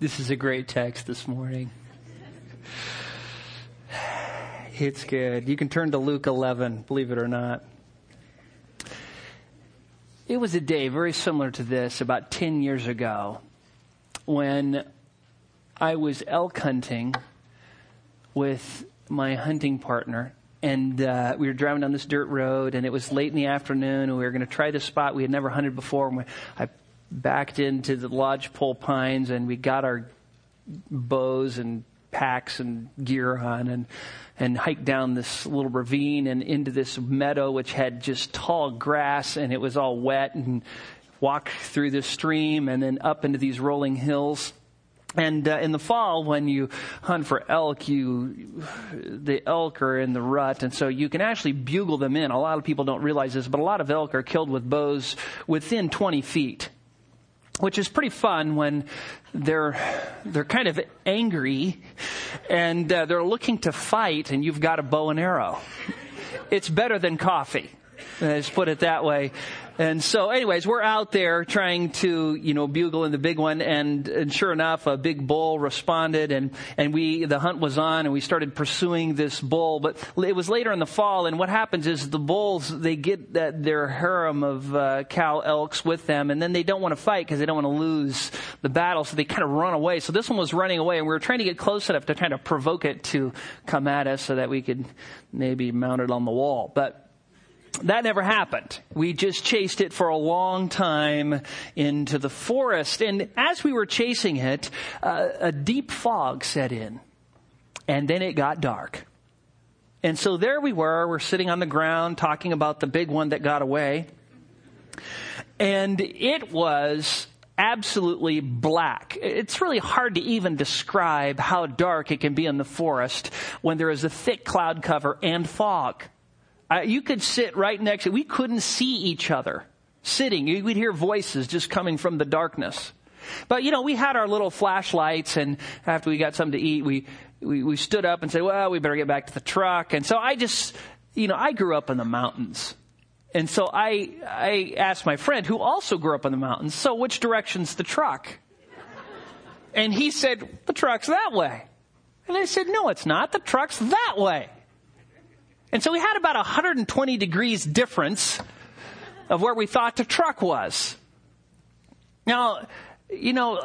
This is a great text this morning. It's good. You can turn to Luke 11, believe it or not. It was a day very similar to this about 10 years ago when I was elk hunting with my hunting partner. And uh, we were driving down this dirt road, and it was late in the afternoon, and we were going to try this spot we had never hunted before. And I backed into the lodgepole pines, and we got our bows and packs and gear on, and and hiked down this little ravine and into this meadow, which had just tall grass, and it was all wet, and walked through this stream, and then up into these rolling hills. And uh, in the fall, when you hunt for elk, you the elk are in the rut, and so you can actually bugle them in. A lot of people don't realize this, but a lot of elk are killed with bows within 20 feet, which is pretty fun when they're they're kind of angry and uh, they're looking to fight, and you've got a bow and arrow. It's better than coffee. Let's put it that way. And so, anyways, we're out there trying to, you know, bugle in the big one, and, and sure enough, a big bull responded, and and we the hunt was on, and we started pursuing this bull. But it was later in the fall, and what happens is the bulls they get that their harem of uh, cow elks with them, and then they don't want to fight because they don't want to lose the battle, so they kind of run away. So this one was running away, and we were trying to get close enough to kind of provoke it to come at us, so that we could maybe mount it on the wall, but that never happened. We just chased it for a long time into the forest. And as we were chasing it, uh, a deep fog set in. And then it got dark. And so there we were. We're sitting on the ground talking about the big one that got away. And it was absolutely black. It's really hard to even describe how dark it can be in the forest when there is a thick cloud cover and fog. Uh, you could sit right next to, we couldn't see each other sitting. We'd hear voices just coming from the darkness. But you know, we had our little flashlights and after we got something to eat, we, we, we stood up and said, well, we better get back to the truck. And so I just, you know, I grew up in the mountains. And so I, I asked my friend who also grew up in the mountains, so which direction's the truck? And he said, the truck's that way. And I said, no, it's not. The truck's that way. And so we had about 120 degrees difference of where we thought the truck was. Now, you know,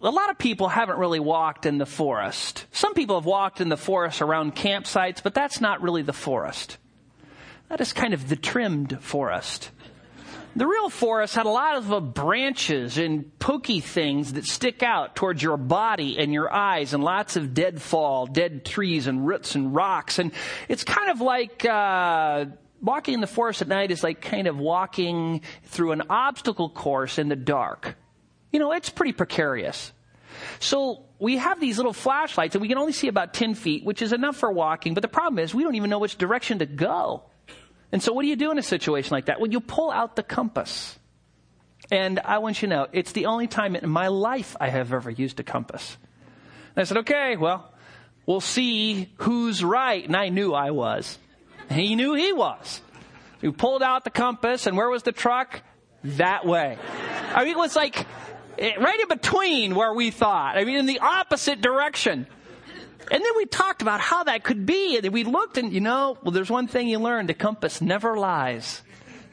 a lot of people haven't really walked in the forest. Some people have walked in the forest around campsites, but that's not really the forest. That is kind of the trimmed forest. The real forest had a lot of uh, branches and pokey things that stick out towards your body and your eyes and lots of deadfall, dead trees and roots and rocks. And it's kind of like, uh, walking in the forest at night is like kind of walking through an obstacle course in the dark. You know, it's pretty precarious. So we have these little flashlights and we can only see about 10 feet, which is enough for walking. But the problem is we don't even know which direction to go. And so what do you do in a situation like that? Well, you pull out the compass. And I want you to know, it's the only time in my life I have ever used a compass. And I said, okay, well, we'll see who's right. And I knew I was. And he knew he was. We pulled out the compass, and where was the truck? That way. I mean, it was like eh, right in between where we thought. I mean, in the opposite direction. And then we talked about how that could be. And we looked and, you know, well, there's one thing you learn. The compass never lies.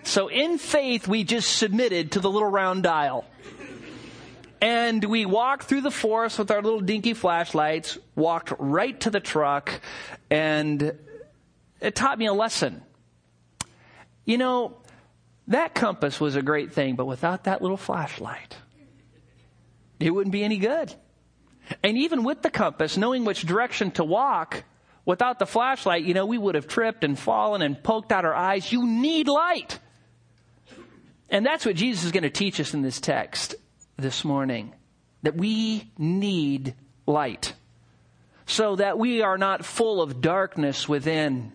So in faith, we just submitted to the little round dial. And we walked through the forest with our little dinky flashlights, walked right to the truck, and it taught me a lesson. You know, that compass was a great thing, but without that little flashlight, it wouldn't be any good. And even with the compass, knowing which direction to walk, without the flashlight, you know, we would have tripped and fallen and poked out our eyes. You need light. And that's what Jesus is going to teach us in this text this morning. That we need light. So that we are not full of darkness within.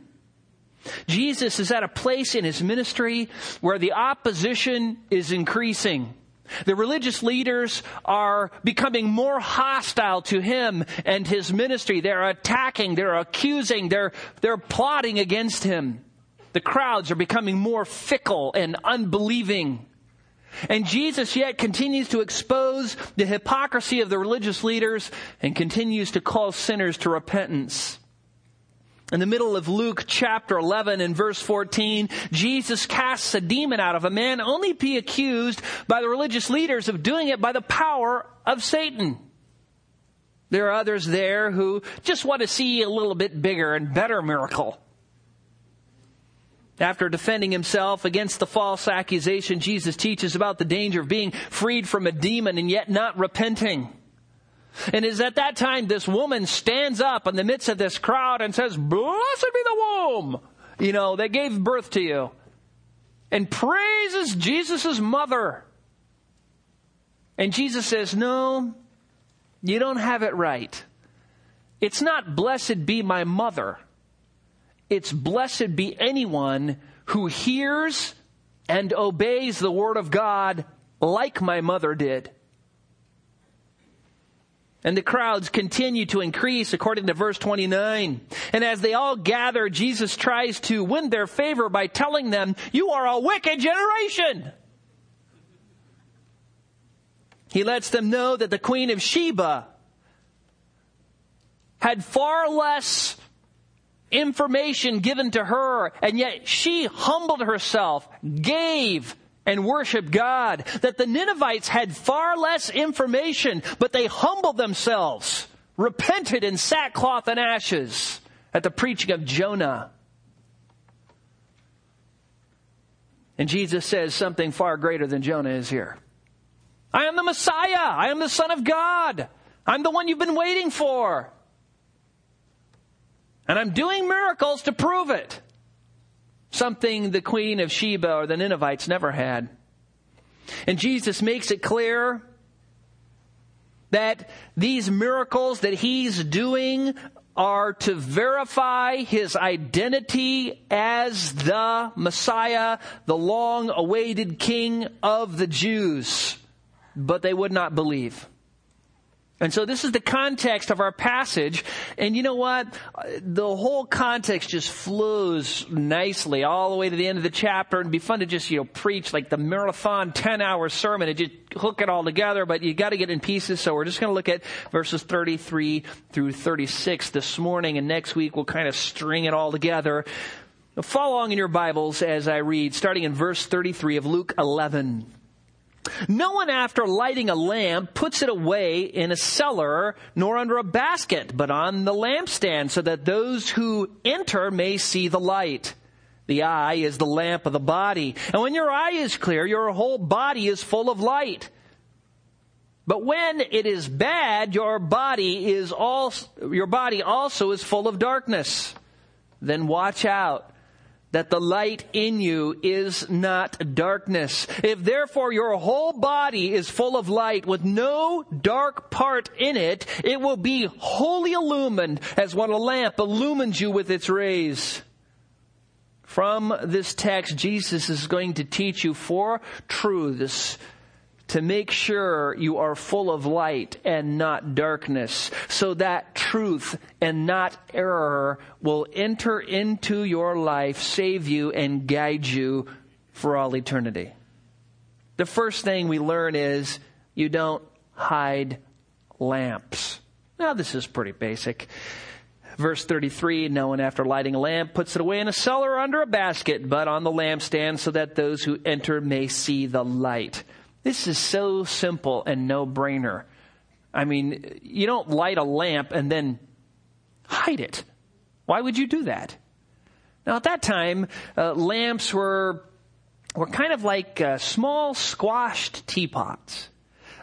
Jesus is at a place in his ministry where the opposition is increasing. The religious leaders are becoming more hostile to him and his ministry. They're attacking, they're accusing, they're, they're plotting against him. The crowds are becoming more fickle and unbelieving. And Jesus yet continues to expose the hypocrisy of the religious leaders and continues to call sinners to repentance. In the middle of Luke chapter 11 and verse 14, Jesus casts a demon out of a man only be accused by the religious leaders of doing it by the power of Satan. There are others there who just want to see a little bit bigger and better miracle. After defending himself against the false accusation, Jesus teaches about the danger of being freed from a demon and yet not repenting. And is at that time this woman stands up in the midst of this crowd and says, Blessed be the womb, you know, that gave birth to you. And praises Jesus' mother. And Jesus says, No, you don't have it right. It's not blessed be my mother. It's blessed be anyone who hears and obeys the word of God like my mother did. And the crowds continue to increase according to verse 29. And as they all gather, Jesus tries to win their favor by telling them, you are a wicked generation. He lets them know that the Queen of Sheba had far less information given to her, and yet she humbled herself, gave, and worship God. That the Ninevites had far less information, but they humbled themselves, repented in sackcloth and ashes at the preaching of Jonah. And Jesus says something far greater than Jonah is here. I am the Messiah. I am the Son of God. I'm the one you've been waiting for. And I'm doing miracles to prove it something the queen of Sheba or the Ninevites never had. And Jesus makes it clear that these miracles that he's doing are to verify his identity as the Messiah, the long awaited King of the Jews. But they would not believe. And so this is the context of our passage. And you know what? The whole context just flows nicely all the way to the end of the chapter. And it'd be fun to just, you know, preach like the marathon 10 hour sermon and just hook it all together, but you gotta get in pieces. So we're just gonna look at verses 33 through 36 this morning. And next week we'll kind of string it all together. Follow along in your Bibles as I read, starting in verse 33 of Luke 11. No one after lighting a lamp puts it away in a cellar nor under a basket, but on the lampstand so that those who enter may see the light. The eye is the lamp of the body. And when your eye is clear, your whole body is full of light. But when it is bad, your body is also, your body also is full of darkness. Then watch out that the light in you is not darkness. If therefore your whole body is full of light with no dark part in it, it will be wholly illumined as when a lamp illumines you with its rays. From this text, Jesus is going to teach you four truths to make sure you are full of light and not darkness, so that truth and not error will enter into your life, save you, and guide you for all eternity. The first thing we learn is you don't hide lamps. Now, this is pretty basic. Verse 33, no one after lighting a lamp puts it away in a cellar or under a basket, but on the lampstand so that those who enter may see the light. This is so simple and no brainer. I mean, you don't light a lamp and then hide it. Why would you do that? Now, at that time, uh, lamps were were kind of like uh, small squashed teapots.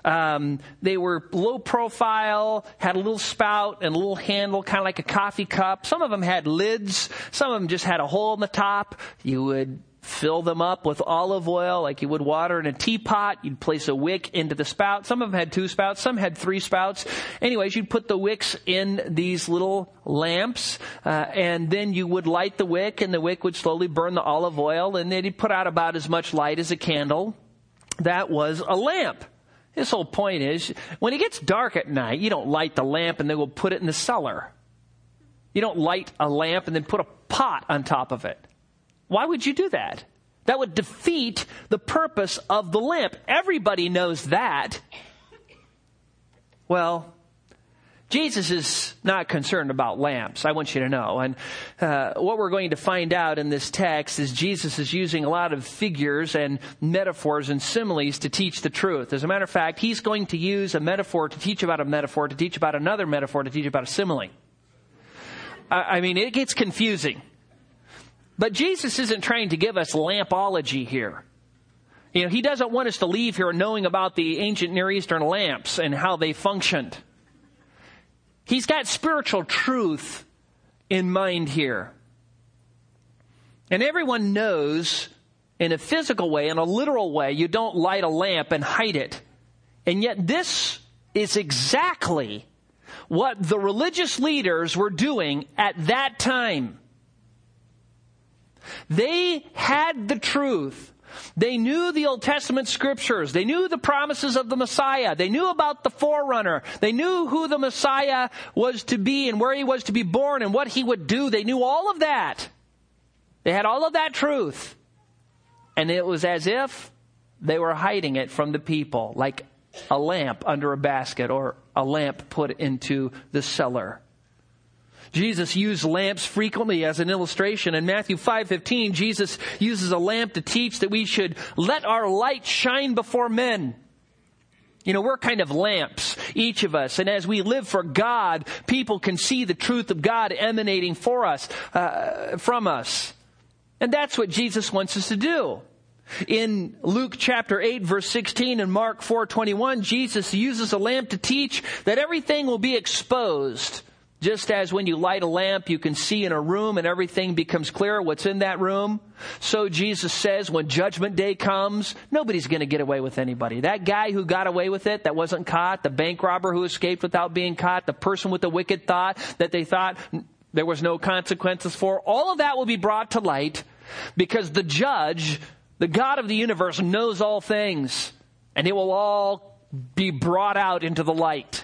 Um, they were low profile, had a little spout and a little handle, kind of like a coffee cup. Some of them had lids. Some of them just had a hole in the top. You would fill them up with olive oil like you would water in a teapot. You'd place a wick into the spout. Some of them had two spouts, some had three spouts. Anyways, you'd put the wicks in these little lamps, uh, and then you would light the wick, and the wick would slowly burn the olive oil, and then you'd put out about as much light as a candle. That was a lamp. His whole point is, when it gets dark at night, you don't light the lamp and then go put it in the cellar. You don't light a lamp and then put a pot on top of it. Why would you do that? That would defeat the purpose of the lamp. Everybody knows that. Well, Jesus is not concerned about lamps. I want you to know. And uh, what we're going to find out in this text is Jesus is using a lot of figures and metaphors and similes to teach the truth. As a matter of fact, he's going to use a metaphor to teach about a metaphor, to teach about another metaphor, to teach about a simile. I, I mean, it gets confusing. But Jesus isn't trying to give us lampology here. You know, he doesn't want us to leave here knowing about the ancient Near Eastern lamps and how they functioned. He's got spiritual truth in mind here. And everyone knows in a physical way, in a literal way, you don't light a lamp and hide it. And yet this is exactly what the religious leaders were doing at that time. They had the truth. They knew the Old Testament scriptures. They knew the promises of the Messiah. They knew about the forerunner. They knew who the Messiah was to be and where he was to be born and what he would do. They knew all of that. They had all of that truth. And it was as if they were hiding it from the people, like a lamp under a basket or a lamp put into the cellar. Jesus used lamps frequently as an illustration. In Matthew 5:15, Jesus uses a lamp to teach that we should let our light shine before men. You know, we're kind of lamps, each of us. And as we live for God, people can see the truth of God emanating for us, uh, from us. And that's what Jesus wants us to do. In Luke chapter 8 verse 16 and Mark 4:21, Jesus uses a lamp to teach that everything will be exposed just as when you light a lamp, you can see in a room and everything becomes clear what's in that room. So Jesus says when judgment day comes, nobody's going to get away with anybody. That guy who got away with it, that wasn't caught, the bank robber who escaped without being caught, the person with the wicked thought that they thought there was no consequences for, all of that will be brought to light because the judge, the God of the universe knows all things and it will all be brought out into the light.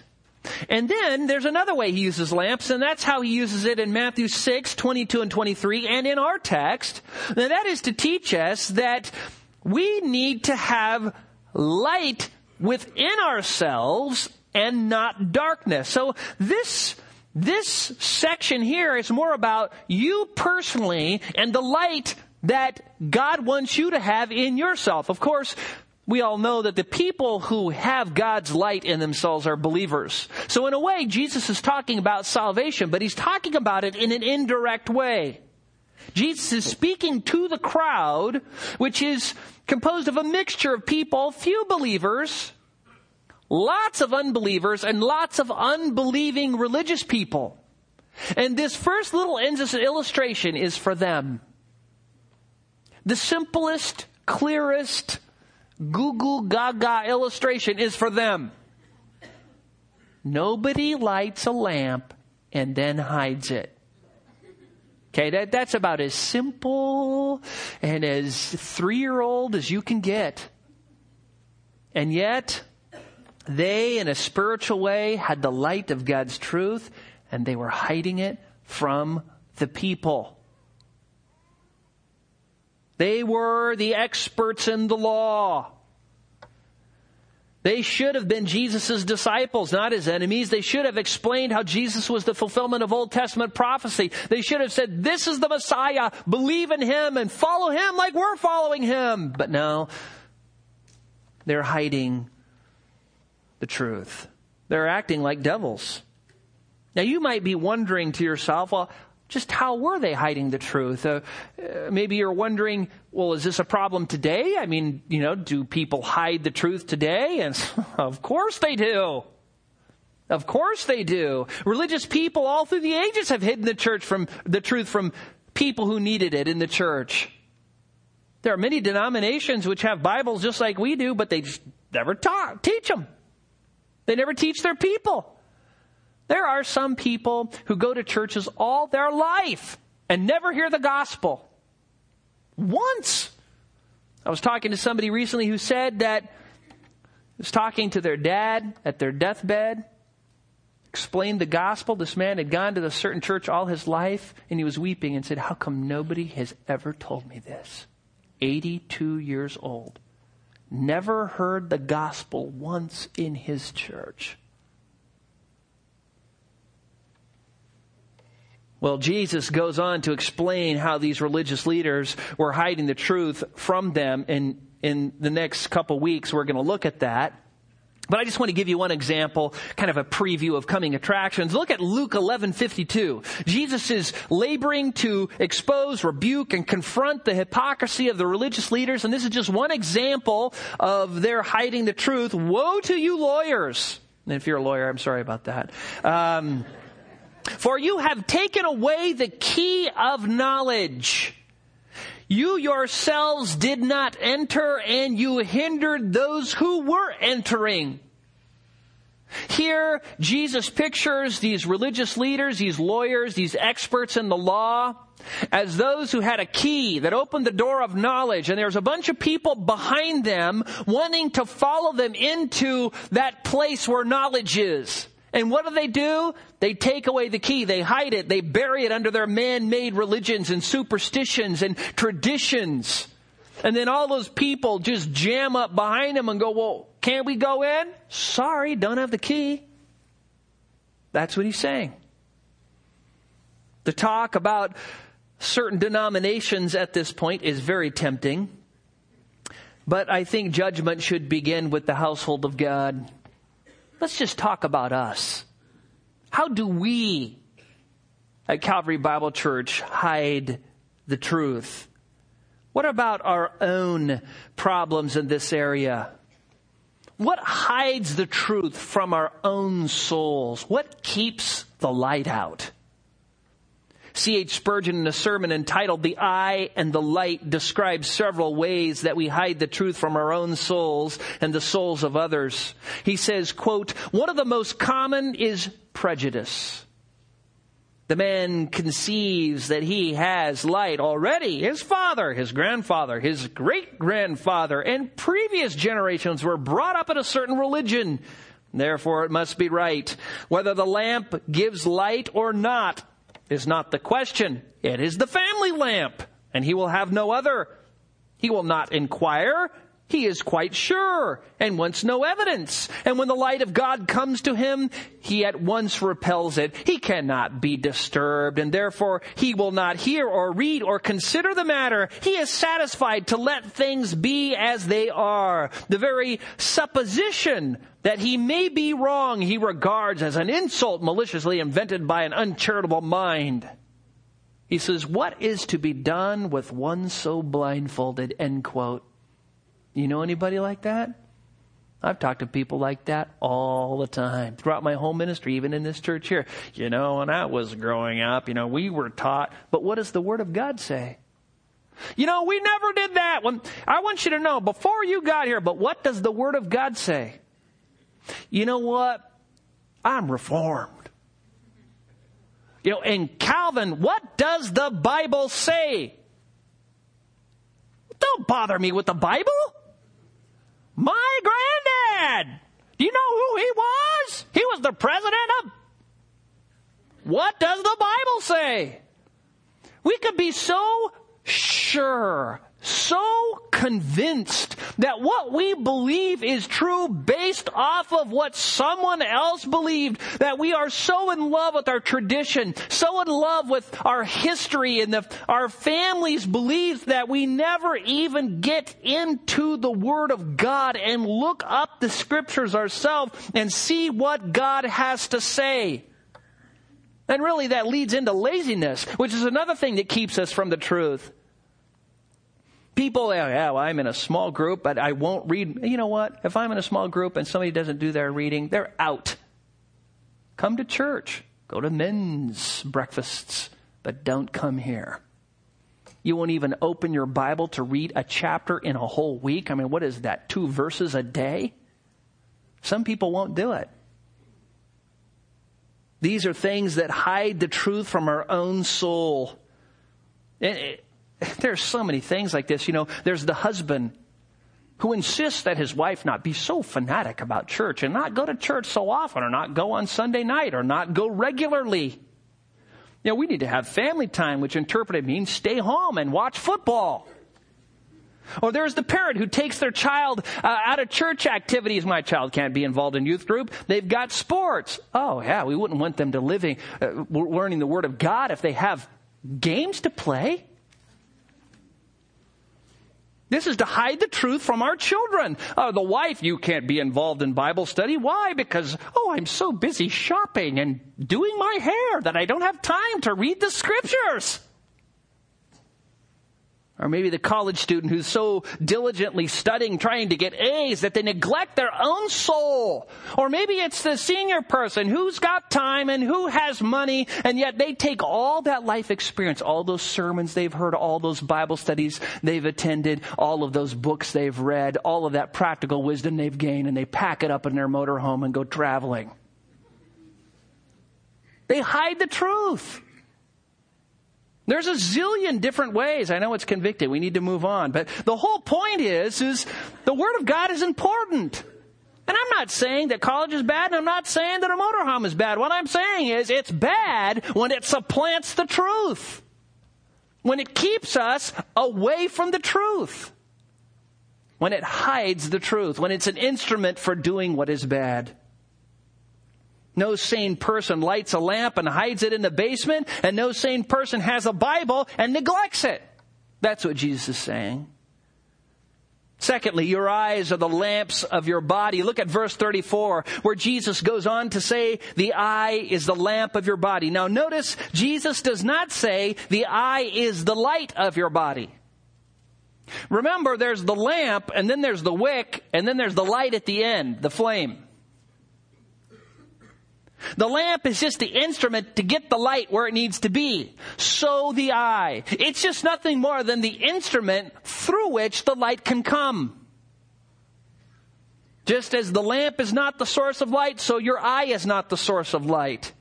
And then there's another way he uses lamps, and that's how he uses it in Matthew 6, 22 and 23, and in our text. Now that is to teach us that we need to have light within ourselves and not darkness. So this this section here is more about you personally and the light that God wants you to have in yourself. Of course, we all know that the people who have God's light in themselves are believers. So in a way, Jesus is talking about salvation, but he's talking about it in an indirect way. Jesus is speaking to the crowd, which is composed of a mixture of people, few believers, lots of unbelievers, and lots of unbelieving religious people. And this first little illustration is for them. The simplest, clearest, goo goo gaga illustration is for them. Nobody lights a lamp and then hides it. Okay, that, that's about as simple and as three year old as you can get. And yet, they, in a spiritual way, had the light of God's truth and they were hiding it from the people. They were the experts in the law. They should have been Jesus' disciples, not his enemies. They should have explained how Jesus was the fulfillment of Old Testament prophecy. They should have said, this is the Messiah, believe in him and follow him like we're following him. But no, they're hiding the truth. They're acting like devils. Now you might be wondering to yourself, well, just how were they hiding the truth? Uh, uh, maybe you're wondering, well, is this a problem today? I mean, you know, do people hide the truth today? And of course they do. Of course they do. Religious people all through the ages have hidden the church from the truth from people who needed it in the church. There are many denominations which have Bibles just like we do, but they just never taught, teach them. They never teach their people. There are some people who go to churches all their life and never hear the gospel. Once. I was talking to somebody recently who said that was talking to their dad at their deathbed, explained the gospel. This man had gone to a certain church all his life, and he was weeping and said, How come nobody has ever told me this? 82 years old, never heard the gospel once in his church. Well, Jesus goes on to explain how these religious leaders were hiding the truth from them. And in the next couple weeks, we're going to look at that. But I just want to give you one example, kind of a preview of coming attractions. Look at Luke 11:52. Jesus is laboring to expose, rebuke and confront the hypocrisy of the religious leaders, and this is just one example of their hiding the truth. Woe to you lawyers. And if you're a lawyer, I'm sorry about that. Um, for you have taken away the key of knowledge. You yourselves did not enter and you hindered those who were entering. Here, Jesus pictures these religious leaders, these lawyers, these experts in the law, as those who had a key that opened the door of knowledge, and there's a bunch of people behind them wanting to follow them into that place where knowledge is. And what do they do? They take away the key. They hide it. They bury it under their man-made religions and superstitions and traditions. And then all those people just jam up behind them and go, well, can't we go in? Sorry, don't have the key. That's what he's saying. The talk about certain denominations at this point is very tempting. But I think judgment should begin with the household of God. Let's just talk about us. How do we at Calvary Bible Church hide the truth? What about our own problems in this area? What hides the truth from our own souls? What keeps the light out? C.H. Spurgeon in a sermon entitled The Eye and the Light describes several ways that we hide the truth from our own souls and the souls of others. He says, quote, one of the most common is prejudice. The man conceives that he has light already. His father, his grandfather, his great grandfather, and previous generations were brought up in a certain religion. Therefore, it must be right. Whether the lamp gives light or not is not the question. It is the family lamp, and he will have no other. He will not inquire. He is quite sure and wants no evidence. And when the light of God comes to him, he at once repels it. He cannot be disturbed and therefore he will not hear or read or consider the matter. He is satisfied to let things be as they are. The very supposition that he may be wrong he regards as an insult maliciously invented by an uncharitable mind. He says, what is to be done with one so blindfolded? End quote. You know anybody like that? I've talked to people like that all the time throughout my whole ministry, even in this church here. You know, when I was growing up, you know, we were taught, but what does the Word of God say? You know, we never did that. When, I want you to know before you got here, but what does the Word of God say? You know what? I'm reformed. You know, and Calvin, what does the Bible say? Don't bother me with the Bible. My granddad! Do you know who he was? He was the president of. What does the Bible say? We could be so sure so convinced that what we believe is true based off of what someone else believed, that we are so in love with our tradition, so in love with our history and the, our family's beliefs that we never even get into the Word of God and look up the Scriptures ourselves and see what God has to say. And really that leads into laziness, which is another thing that keeps us from the truth. People, yeah, well, I'm in a small group, but I won't read. You know what? If I'm in a small group and somebody doesn't do their reading, they're out. Come to church. Go to men's breakfasts, but don't come here. You won't even open your Bible to read a chapter in a whole week. I mean, what is that? Two verses a day? Some people won't do it. These are things that hide the truth from our own soul. There's so many things like this. You know, there's the husband who insists that his wife not be so fanatic about church and not go to church so often or not go on Sunday night or not go regularly. You know, we need to have family time, which interpreted means stay home and watch football. Or there's the parent who takes their child uh, out of church activities. My child can't be involved in youth group. They've got sports. Oh yeah, we wouldn't want them to living, uh, learning the Word of God if they have games to play. This is to hide the truth from our children. Uh, the wife, you can't be involved in Bible study. Why? Because, oh, I'm so busy shopping and doing my hair that I don't have time to read the scriptures. Or maybe the college student who's so diligently studying, trying to get A's that they neglect their own soul. Or maybe it's the senior person who's got time and who has money, and yet they take all that life experience, all those sermons they've heard, all those Bible studies they've attended, all of those books they've read, all of that practical wisdom they've gained, and they pack it up in their motorhome and go traveling. They hide the truth. There's a zillion different ways. I know it's convicted. We need to move on. But the whole point is, is the Word of God is important. And I'm not saying that college is bad, and I'm not saying that a motorhome is bad. What I'm saying is it's bad when it supplants the truth. When it keeps us away from the truth. When it hides the truth. When it's an instrument for doing what is bad. No sane person lights a lamp and hides it in the basement, and no sane person has a Bible and neglects it. That's what Jesus is saying. Secondly, your eyes are the lamps of your body. Look at verse 34, where Jesus goes on to say, the eye is the lamp of your body. Now notice, Jesus does not say, the eye is the light of your body. Remember, there's the lamp, and then there's the wick, and then there's the light at the end, the flame. The lamp is just the instrument to get the light where it needs to be. So the eye. It's just nothing more than the instrument through which the light can come. Just as the lamp is not the source of light, so your eye is not the source of light.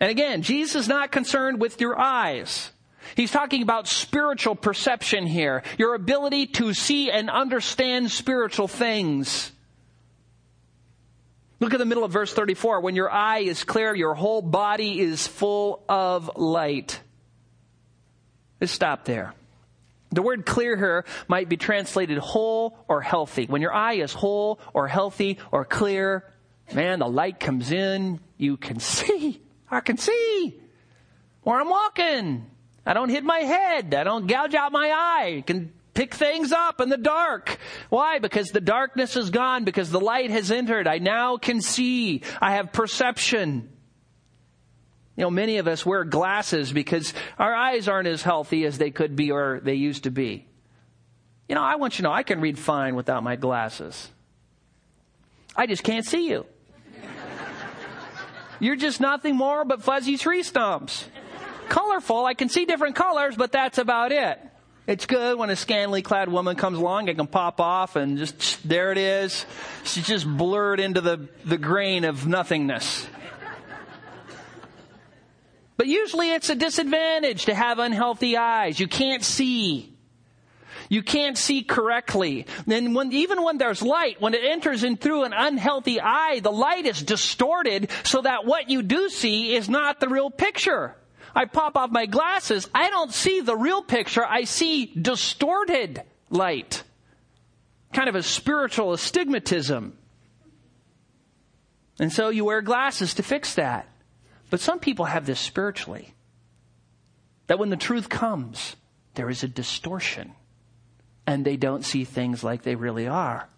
And again, Jesus is not concerned with your eyes. He's talking about spiritual perception here. Your ability to see and understand spiritual things. Look at the middle of verse 34. When your eye is clear, your whole body is full of light. Let's stop there. The word clear here might be translated whole or healthy. When your eye is whole or healthy or clear, man, the light comes in, you can see. I can see where I'm walking. I don't hit my head. I don't gouge out my eye. I can pick things up in the dark. Why? Because the darkness is gone, because the light has entered. I now can see. I have perception. You know, many of us wear glasses because our eyes aren't as healthy as they could be or they used to be. You know, I want you to know I can read fine without my glasses. I just can't see you. You're just nothing more but fuzzy tree stumps. Colorful, I can see different colors, but that's about it. It's good when a scantily clad woman comes along, it can pop off and just, there it is. She's just blurred into the, the grain of nothingness. But usually it's a disadvantage to have unhealthy eyes. You can't see. You can't see correctly. And when, even when there's light, when it enters in through an unhealthy eye, the light is distorted so that what you do see is not the real picture. I pop off my glasses, I don't see the real picture. I see distorted light. Kind of a spiritual astigmatism. And so you wear glasses to fix that. But some people have this spiritually. That when the truth comes, there is a distortion. And they don't see things like they really are.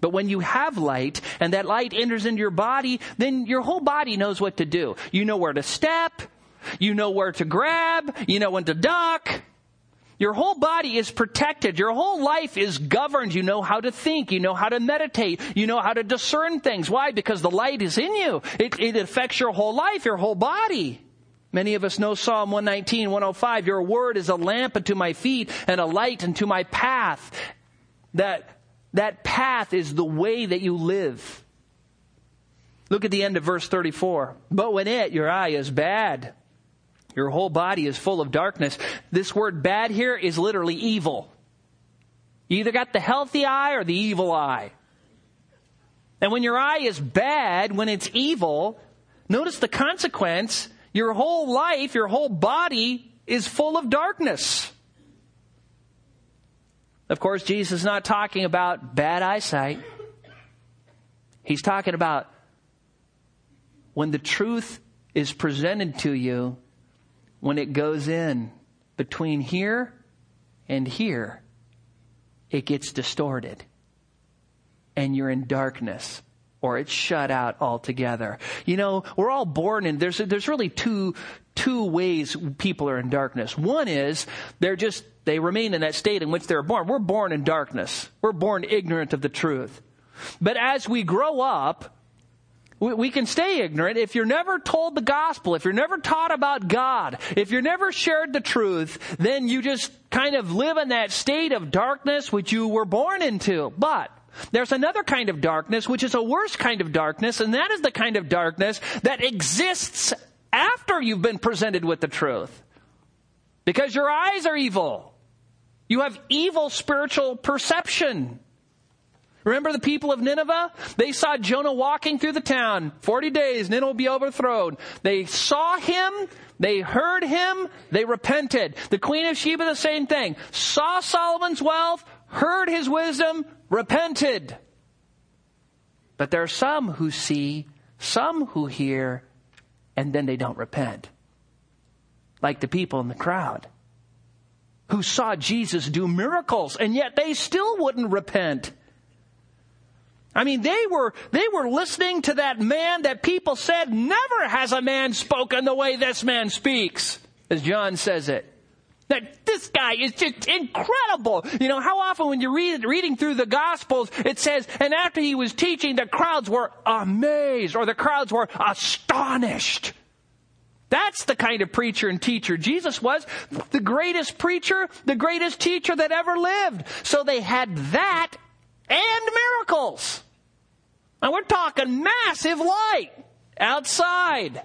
But when you have light and that light enters into your body, then your whole body knows what to do. You know where to step. You know where to grab. You know when to duck. Your whole body is protected. Your whole life is governed. You know how to think. You know how to meditate. You know how to discern things. Why? Because the light is in you. It, it affects your whole life, your whole body. Many of us know Psalm 119, 105. Your word is a lamp unto my feet and a light unto my path. That that path is the way that you live. Look at the end of verse 34. But when it, your eye, is bad, your whole body is full of darkness. This word bad here is literally evil. You either got the healthy eye or the evil eye. And when your eye is bad, when it's evil, notice the consequence. Your whole life, your whole body is full of darkness. Of course, Jesus is not talking about bad eyesight. He's talking about when the truth is presented to you, when it goes in between here and here, it gets distorted. And you're in darkness or it's shut out altogether. You know, we're all born in, there's, there's really two, two ways people are in darkness. One is they're just, they remain in that state in which they're born. We're born in darkness. We're born ignorant of the truth. But as we grow up, we, we can stay ignorant if you're never told the gospel, if you're never taught about God, if you're never shared the truth, then you just kind of live in that state of darkness which you were born into. But there's another kind of darkness, which is a worse kind of darkness, and that is the kind of darkness that exists after you've been presented with the truth. Because your eyes are evil. You have evil spiritual perception. Remember the people of Nineveh? They saw Jonah walking through the town. 40 days, Nineveh will be overthrown. They saw him, they heard him, they repented. The Queen of Sheba, the same thing. Saw Solomon's wealth, heard his wisdom, repented. But there are some who see, some who hear, and then they don't repent. Like the people in the crowd who saw Jesus do miracles, and yet they still wouldn't repent. I mean, they were, they were listening to that man that people said, never has a man spoken the way this man speaks, as John says it. That this guy is just incredible. You know, how often when you're read, reading through the Gospels, it says, and after he was teaching, the crowds were amazed or the crowds were astonished. That's the kind of preacher and teacher Jesus was. The greatest preacher, the greatest teacher that ever lived. So they had that and miracles. And we're talking massive light outside.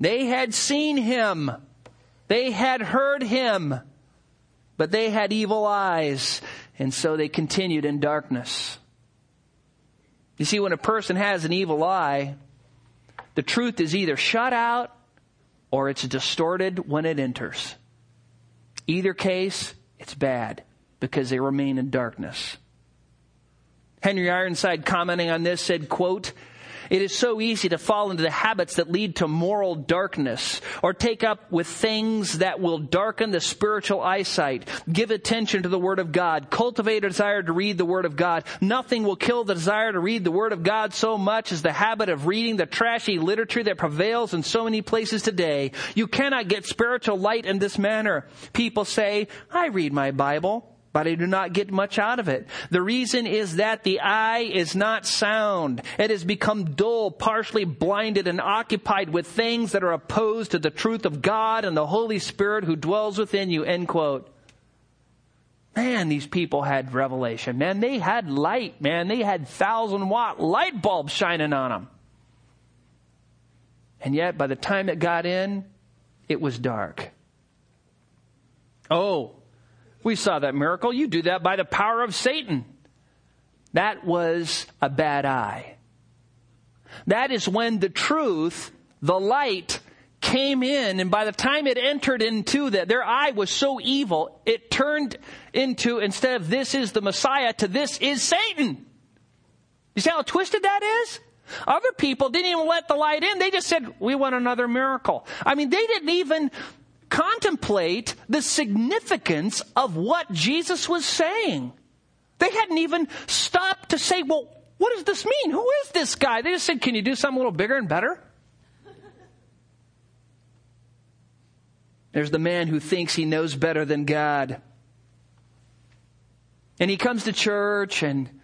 They had seen him. They had heard him. But they had evil eyes. And so they continued in darkness. You see, when a person has an evil eye, the truth is either shut out or it's distorted when it enters. Either case, it's bad because they remain in darkness. Henry Ironside commenting on this said, quote, it is so easy to fall into the habits that lead to moral darkness or take up with things that will darken the spiritual eyesight. Give attention to the Word of God. Cultivate a desire to read the Word of God. Nothing will kill the desire to read the Word of God so much as the habit of reading the trashy literature that prevails in so many places today. You cannot get spiritual light in this manner. People say, I read my Bible but I do not get much out of it. The reason is that the eye is not sound. It has become dull, partially blinded, and occupied with things that are opposed to the truth of God and the Holy Spirit who dwells within you. End quote. Man, these people had revelation. Man, they had light. Man, they had thousand watt light bulbs shining on them. And yet, by the time it got in, it was dark. Oh, we saw that miracle. You do that by the power of Satan. That was a bad eye. That is when the truth, the light, came in, and by the time it entered into that, their eye was so evil, it turned into, instead of this is the Messiah, to this is Satan. You see how twisted that is? Other people didn't even let the light in. They just said, we want another miracle. I mean, they didn't even contemplate the significance of what Jesus was saying. They hadn't even stopped to say, well, what does this mean? Who is this guy? They just said, can you do something a little bigger and better? There's the man who thinks he knows better than God. And he comes to church and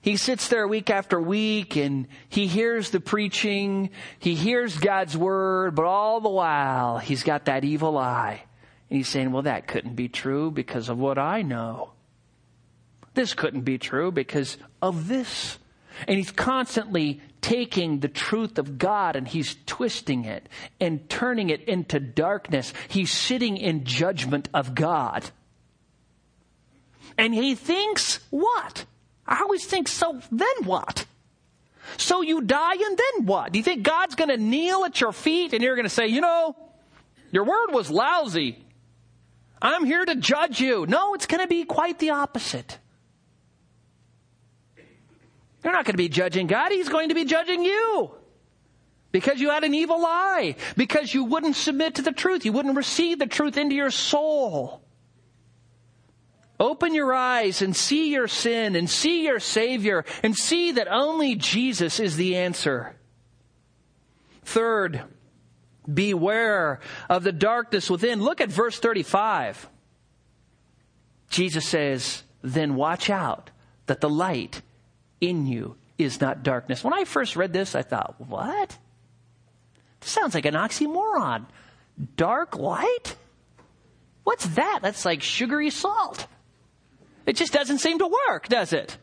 he sits there week after week and he hears the preaching, he hears God's word, but all the while he's got that evil eye. And he's saying, well, that couldn't be true because of what I know. This couldn't be true because of this. And he's constantly taking the truth of God and he's twisting it and turning it into darkness. He's sitting in judgment of God. And he thinks what? I always think, so then what? So you die and then what? Do you think God's to kneel at your feet and you're to say, you know, your word was lousy. I'm here to judge you. No, it's to be quite the opposite. You're not going to be judging God. He's going to be judging you. Because you had an evil eye. Because you wouldn't submit to the truth. You wouldn't receive the truth into your soul. Open your eyes and see your sin and see your Savior and see that only Jesus is the answer. Third, beware of the darkness within. Look at verse 35. Jesus says, then watch out that the light in you is not darkness. When I first read this, I thought, what? This sounds like an oxymoron. Dark light? What's that? That's like sugary salt. It just doesn't seem to work, does it?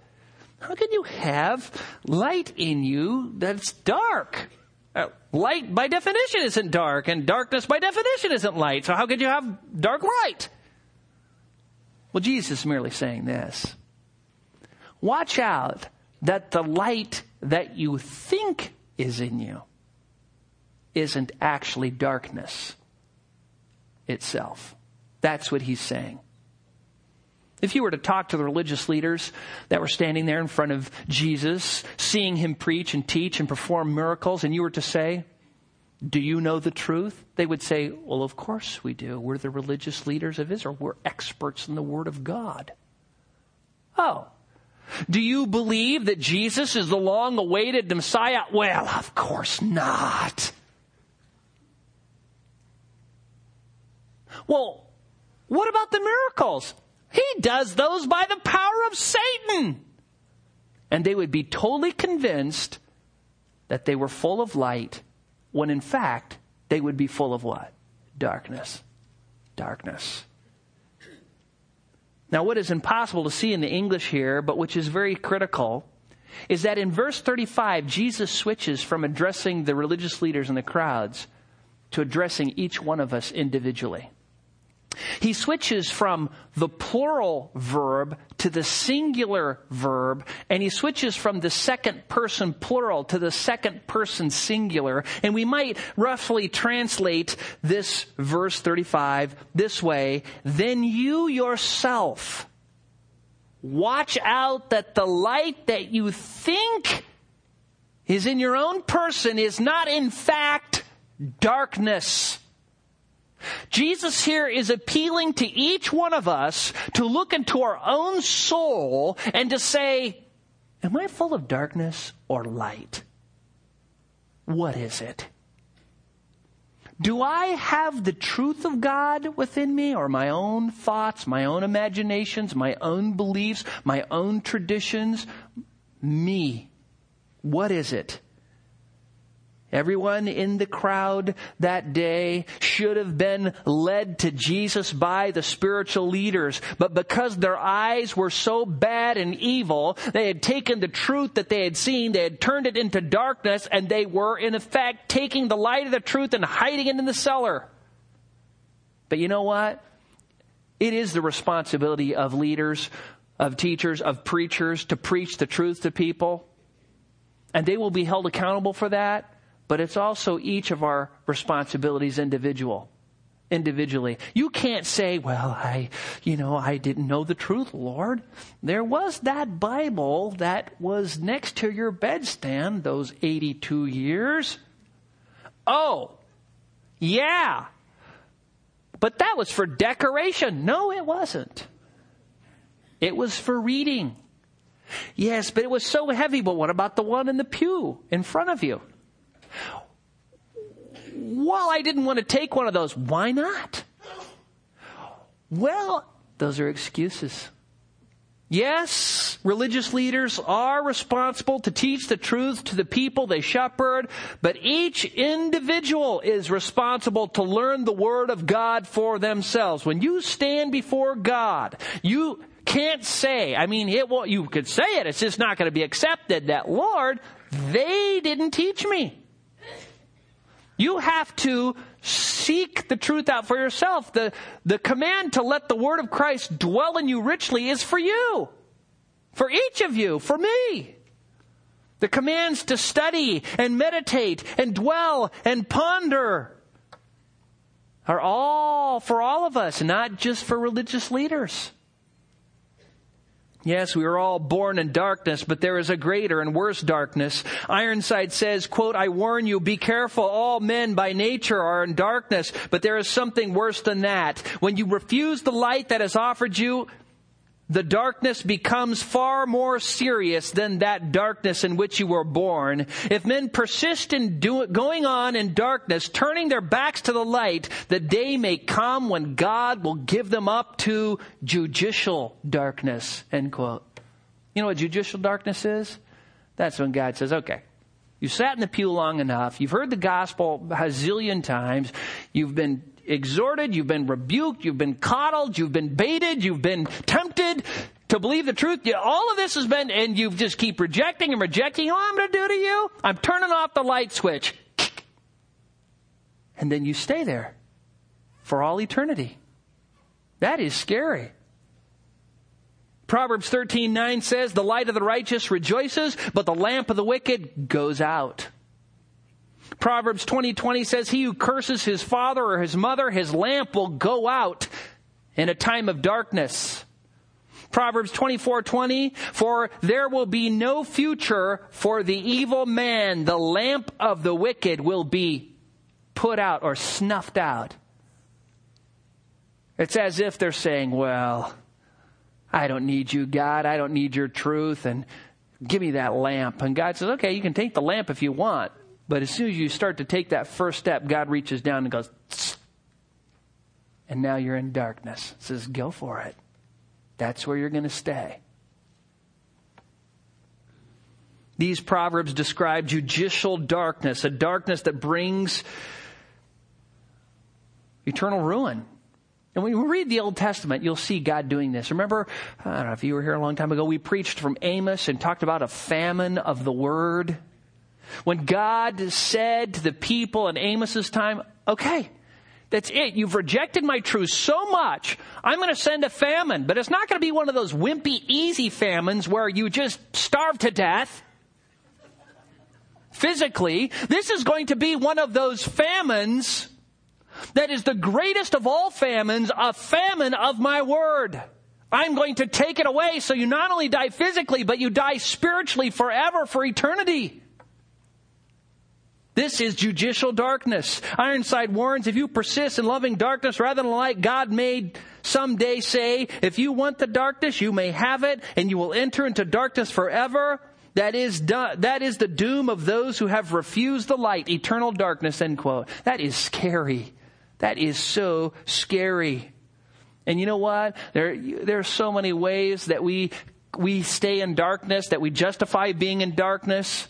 How can you have light in you that's dark? Uh, light by definition isn't dark, and darkness by definition isn't light. So how could you have dark light? Well, Jesus is merely saying this. Watch out that the light that you think is in you isn't actually darkness itself. That's what he's saying. If you were to talk to the religious leaders that were standing there in front of Jesus, seeing him preach and teach and perform miracles, and you were to say, Do you know the truth? They would say, Well, of course we do. We're the religious leaders of Israel. We're experts in the Word of God. Oh, do you believe that Jesus is the long awaited Messiah? Well, of course not. Well, what about the miracles? He does those by the power of Satan. And they would be totally convinced that they were full of light when in fact they would be full of what? Darkness. Darkness. Now, what is impossible to see in the English here, but which is very critical, is that in verse 35, Jesus switches from addressing the religious leaders and the crowds to addressing each one of us individually. He switches from the plural verb to the singular verb, and he switches from the second person plural to the second person singular. And we might roughly translate this verse 35 this way, then you yourself watch out that the light that you think is in your own person is not in fact darkness. Jesus here is appealing to each one of us to look into our own soul and to say, Am I full of darkness or light? What is it? Do I have the truth of God within me or my own thoughts, my own imaginations, my own beliefs, my own traditions? Me. What is it? Everyone in the crowd that day should have been led to Jesus by the spiritual leaders. But because their eyes were so bad and evil, they had taken the truth that they had seen, they had turned it into darkness, and they were in effect taking the light of the truth and hiding it in the cellar. But you know what? It is the responsibility of leaders, of teachers, of preachers to preach the truth to people. And they will be held accountable for that but it's also each of our responsibilities individual individually. You can't say, well, I, you know, I didn't know the truth, Lord. There was that Bible that was next to your bedstand those 82 years. Oh, yeah. But that was for decoration. No, it wasn't. It was for reading. Yes, but it was so heavy. But what about the one in the pew in front of you? Well, I didn't want to take one of those. Why not? Well, those are excuses. Yes, religious leaders are responsible to teach the truth to the people they shepherd, but each individual is responsible to learn the Word of God for themselves. When you stand before God, you can't say, I mean, it you could say it, it's just not going to be accepted that, Lord, they didn't teach me. You have to seek the truth out for yourself. The, the command to let the word of Christ dwell in you richly is for you. For each of you. For me. The commands to study and meditate and dwell and ponder. are all for all of us, not just for religious leaders. Yes, we are all born in darkness, but there is a greater and worse darkness. Ironside says, quote, I warn you, be careful. All men by nature are in darkness, but there is something worse than that. When you refuse the light that is offered you, the darkness becomes far more serious than that darkness in which you were born. If men persist in do, going on in darkness, turning their backs to the light, the day may come when God will give them up to judicial darkness. End quote. You know what judicial darkness is? That's when God says, okay, you sat in the pew long enough. You've heard the gospel a zillion times. You've been exhorted, you've been rebuked, you've been coddled, you've been baited, you've been tempted to believe the truth. All of this has been, and you just keep rejecting and rejecting. What I'm going to do to you? I'm turning off the light switch. And then you stay there for all eternity. That is scary. Proverbs 13:9 says, "The light of the righteous rejoices, but the lamp of the wicked goes out." Proverbs 20:20 20 says, "He who curses his father or his mother, his lamp will go out in a time of darkness." Proverbs 24:20, "For there will be no future for the evil man; the lamp of the wicked will be put out or snuffed out." It's as if they're saying, "Well, I don't need you, God. I don't need your truth and give me that lamp." And God says, "Okay, you can take the lamp if you want, but as soon as you start to take that first step, God reaches down and goes, and now you're in darkness. Says, go for it. That's where you're going to stay. These proverbs describe judicial darkness, a darkness that brings eternal ruin. And when you read the Old Testament, you'll see God doing this. Remember, I don't know if you were here a long time ago, we preached from Amos and talked about a famine of the word. When God said to the people in Amos's time, okay, that's it. You've rejected my truth so much. I'm going to send a famine, but it's not going to be one of those wimpy, easy famines where you just starve to death. Physically, this is going to be one of those famines that is the greatest of all famines, a famine of my word. I'm going to take it away so you not only die physically, but you die spiritually forever for eternity. This is judicial darkness. Ironside warns if you persist in loving darkness rather than light, God may someday say, if you want the darkness, you may have it and you will enter into darkness forever. That is, that is the doom of those who have refused the light, eternal darkness, end quote. That is scary. That is so scary. And you know what? There, there are so many ways that we, we stay in darkness, that we justify being in darkness.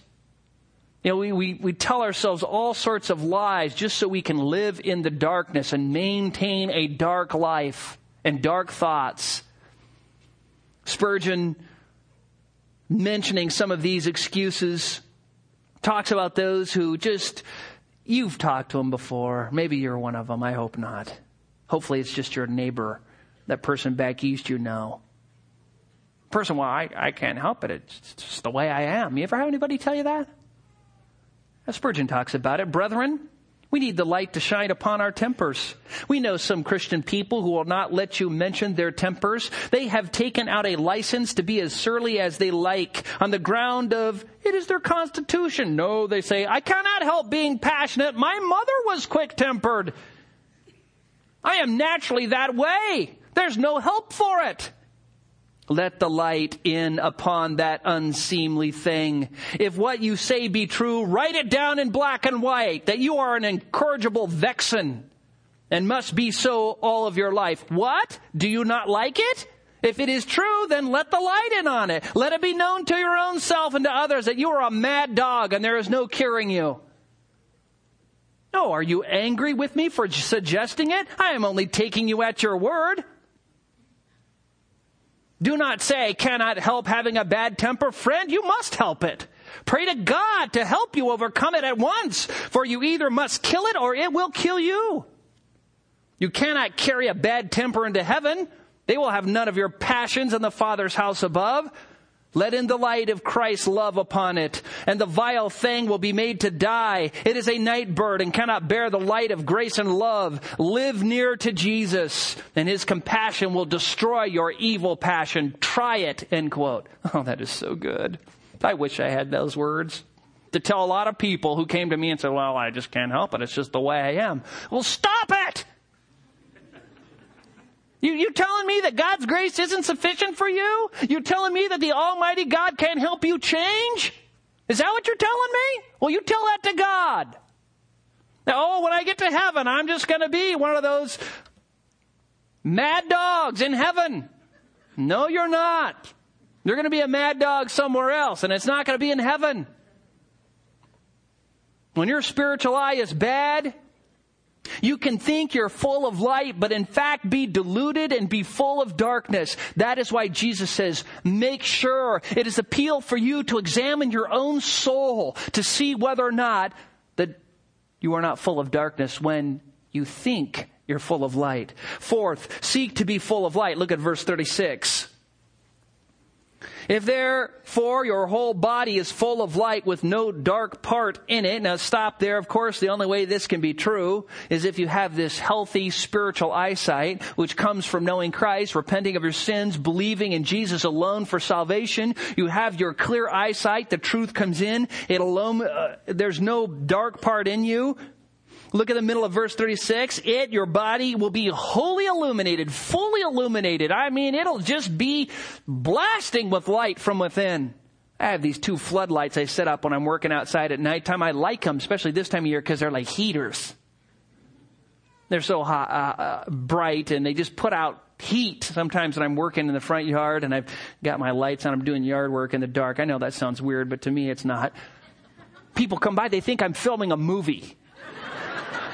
You know, we, we, we tell ourselves all sorts of lies just so we can live in the darkness and maintain a dark life and dark thoughts. Spurgeon, mentioning some of these excuses, talks about those who just, you've talked to them before. Maybe you're one of them. I hope not. Hopefully it's just your neighbor, that person back east you know. Person, well, I, I can't help it. It's just the way I am. You ever have anybody tell you that? Spurgeon talks about it. Brethren, we need the light to shine upon our tempers. We know some Christian people who will not let you mention their tempers. They have taken out a license to be as surly as they like on the ground of it is their constitution. No, they say, I cannot help being passionate. My mother was quick tempered. I am naturally that way. There's no help for it. Let the light in upon that unseemly thing. If what you say be true, write it down in black and white that you are an incorrigible vexen and must be so all of your life. What? Do you not like it? If it is true, then let the light in on it. Let it be known to your own self and to others that you are a mad dog and there is no curing you. No, are you angry with me for suggesting it? I am only taking you at your word. Do not say, cannot help having a bad temper. Friend, you must help it. Pray to God to help you overcome it at once, for you either must kill it or it will kill you. You cannot carry a bad temper into heaven. They will have none of your passions in the Father's house above. Let in the light of Christ's love upon it, and the vile thing will be made to die. It is a night bird and cannot bear the light of grace and love. Live near to Jesus, and his compassion will destroy your evil passion. Try it, end quote. Oh, that is so good. I wish I had those words to tell a lot of people who came to me and said, well, I just can't help it. It's just the way I am. Well, stop it! You, you telling me that God's grace isn't sufficient for you? You telling me that the Almighty God can't help you change? Is that what you're telling me? Well, you tell that to God. Now, oh, when I get to heaven, I'm just going to be one of those mad dogs in heaven. No, you're not. You're going to be a mad dog somewhere else, and it's not going to be in heaven. When your spiritual eye is bad, you can think you're full of light, but in fact be deluded and be full of darkness. That is why Jesus says, make sure it is appeal for you to examine your own soul to see whether or not that you are not full of darkness when you think you're full of light. Fourth, seek to be full of light. Look at verse 36. If therefore your whole body is full of light with no dark part in it, now stop there. Of course, the only way this can be true is if you have this healthy spiritual eyesight, which comes from knowing Christ, repenting of your sins, believing in Jesus alone for salvation. You have your clear eyesight. The truth comes in. It alone, uh, there's no dark part in you. Look at the middle of verse 36. It, your body, will be wholly illuminated, fully illuminated. I mean, it'll just be blasting with light from within. I have these two floodlights I set up when I'm working outside at nighttime. I like them, especially this time of year, because they're like heaters. They're so hot, uh, uh, bright, and they just put out heat sometimes when I'm working in the front yard and I've got my lights on. I'm doing yard work in the dark. I know that sounds weird, but to me it's not. People come by, they think I'm filming a movie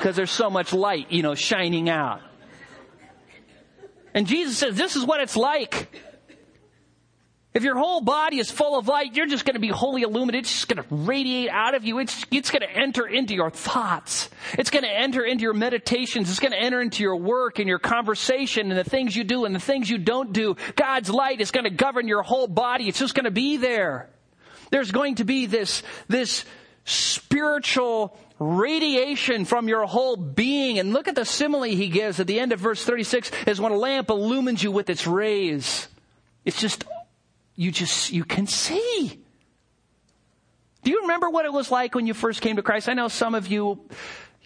because there's so much light, you know, shining out. And Jesus says, this is what it's like. If your whole body is full of light, you're just going to be wholly illuminated. It's just going to radiate out of you. It's, it's going to enter into your thoughts. It's going to enter into your meditations. It's going to enter into your work and your conversation and the things you do and the things you don't do. God's light is going to govern your whole body. It's just going to be there. There's going to be this, this spiritual radiation from your whole being. And look at the simile he gives at the end of verse 36 is when a lamp illumines you with its rays. It's just, you just, you can see. Do you remember what it was like when you first came to Christ? I know some of you,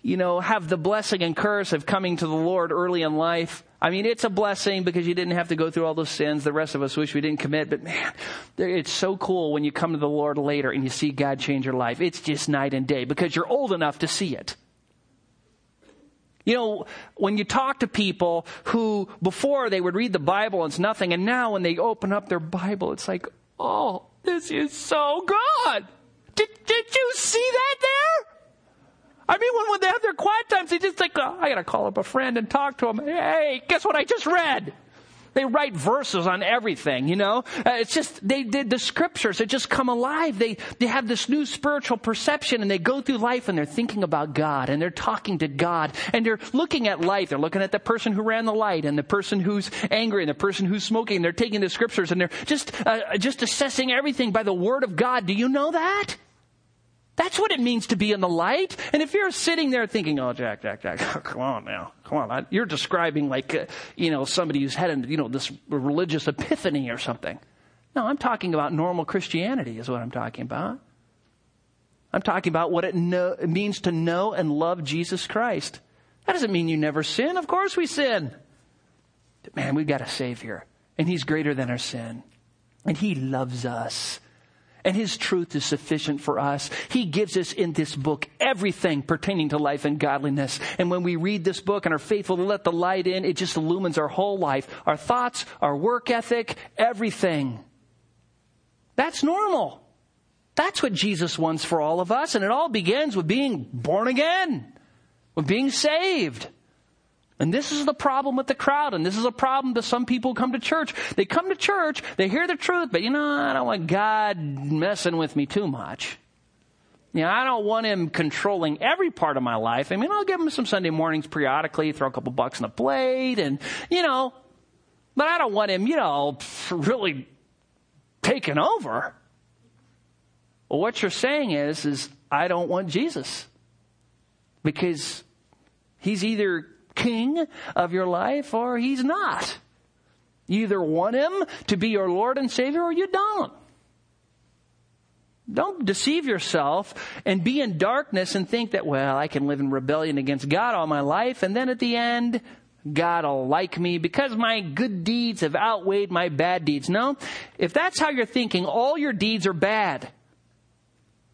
you know, have the blessing and curse of coming to the Lord early in life. I mean, it's a blessing because you didn't have to go through all those sins the rest of us wish we didn't commit. But man, it's so cool when you come to the Lord later and you see God change your life. It's just night and day because you're old enough to see it. You know, when you talk to people who before they would read the Bible and it's nothing, and now when they open up their Bible, it's like, oh, this is so good. Did, did you see that there? I mean, when, when they have their quiet times, they just like, oh, I gotta call up a friend and talk to him. Hey, guess what I just read? They write verses on everything, you know? Uh, it's just, they did the scriptures, they just come alive. They, they have this new spiritual perception and they go through life and they're thinking about God and they're talking to God and they're looking at life. They're looking at the person who ran the light and the person who's angry and the person who's smoking. They're taking the scriptures and they're just, uh, just assessing everything by the word of God. Do you know that? That's what it means to be in the light. And if you're sitting there thinking, "Oh, Jack, Jack, Jack, come on now, come on," you're describing like, uh, you know, somebody who's had, you know, this religious epiphany or something. No, I'm talking about normal Christianity. Is what I'm talking about. I'm talking about what it, know, it means to know and love Jesus Christ. That doesn't mean you never sin. Of course we sin. But man, we've got a Savior, and He's greater than our sin, and He loves us and His truth is sufficient for us. He gives us in this book everything pertaining to life and godliness. And when we read this book and are faithful to let the light in, it just illumines our whole life, our thoughts, our work ethic, everything. That's normal. That's what Jesus wants for all of us. And it all begins with being born again, with being saved. And this is the problem with the crowd, and this is a problem to some people who come to church. They come to church, they hear the truth, but you know, I don't want God messing with me too much. You know, I don't want him controlling every part of my life. I mean, I'll give him some Sunday mornings periodically, throw a couple bucks in the plate, and, you know, but I don't want him, you know, really taking over. Well, what you're saying is, is I don't want Jesus. Because he's either king of your life or he's not. You either want him to be your Lord and Savior or you don't. Don't deceive yourself and be in darkness and think that, well, I can live in rebellion against God all my life and then at the end, God will like me because my good deeds have outweighed my bad deeds. No. If that's how you're thinking, all your deeds are bad.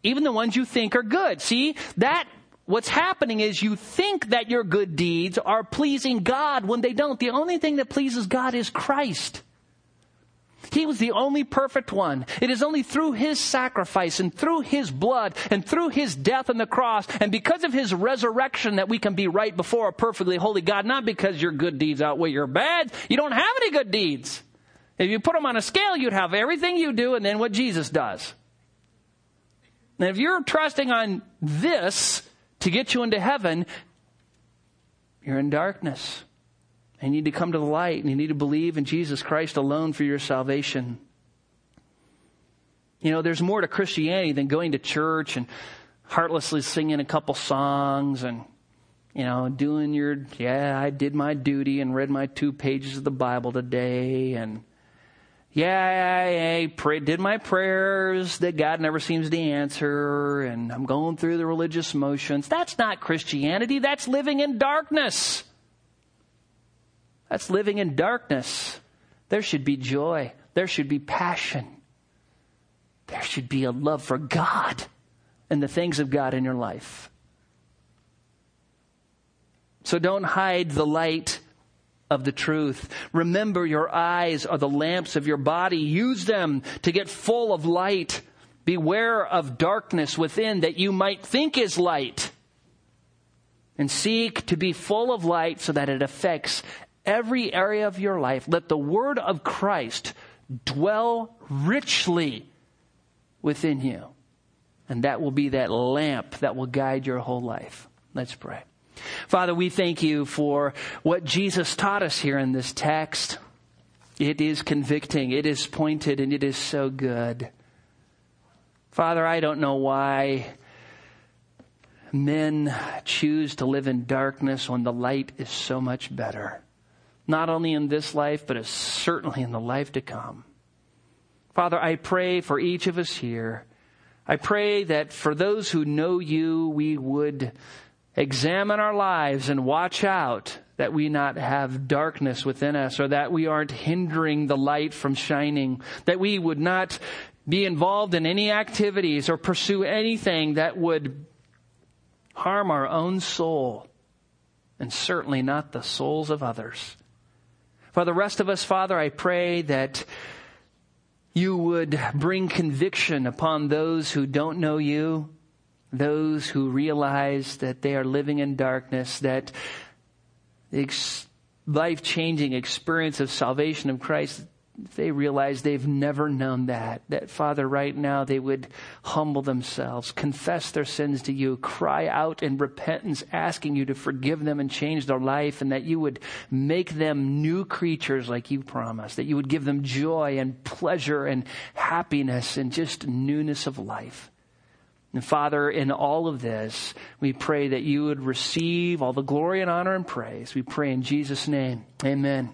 Even the ones you think are good. See, that what's happening is you think that your good deeds are pleasing God when they don't. The only thing that pleases God is Christ. He was the only perfect one. It is only through His sacrifice and through His blood and through His death on the cross and because of His resurrection that we can be right before a perfectly holy God, not because your good deeds outweigh your bad. You don't have any good deeds. If you put them on a scale, you'd have everything you do and then what Jesus does. And if you're trusting on this to get you into heaven, you're in darkness. And you need to come to the light and you need to believe in Jesus Christ alone for your salvation. You know, there's more to Christianity than going to church and heartlessly singing a couple songs and, you know, doing your, yeah, I did my duty and read my two pages of the Bible today and, yeah, I pray, did my prayers that God never seems to answer, and I'm going through the religious motions. That's not Christianity. That's living in darkness. That's living in darkness. There should be joy. There should be passion. There should be a love for God and the things of God in your life. So don't hide the light of the truth. Remember, your eyes are the lamps of your body. Use them to get full of light. Beware of darkness within that you might think is light. And seek to be full of light so that it affects every area of your life. Let the word of Christ dwell richly within you. And that will be that lamp that will guide your whole life. Let's pray. Father, we thank you for what Jesus taught us here in this text. It is convicting, it is pointed, and it is so good. Father, I don't know why men choose to live in darkness when the light is so much better. Not only in this life, but certainly in the life to come. Father, I pray for each of us here. I pray that for those who know you, we would examine our lives and watch out that we not have darkness within us or that we aren't hindering the light from shining, that we would not be involved in any activities or pursue anything that would harm our own soul and certainly not the souls of others. For the rest of us, Father, I pray that you would bring conviction upon those who don't know you, those who realize that they are living in darkness, that the ex- life changing experience of salvation of Christ, they realize they've never known that, that Father, right now they would humble themselves, confess their sins to you, cry out in repentance, asking you to forgive them and change their life, and that you would make them new creatures like you promised, that you would give them joy and pleasure and happiness and just newness of life. And Father, in all of this, we pray that you would receive all the glory and honor and praise. We pray in Jesus' name. Amen.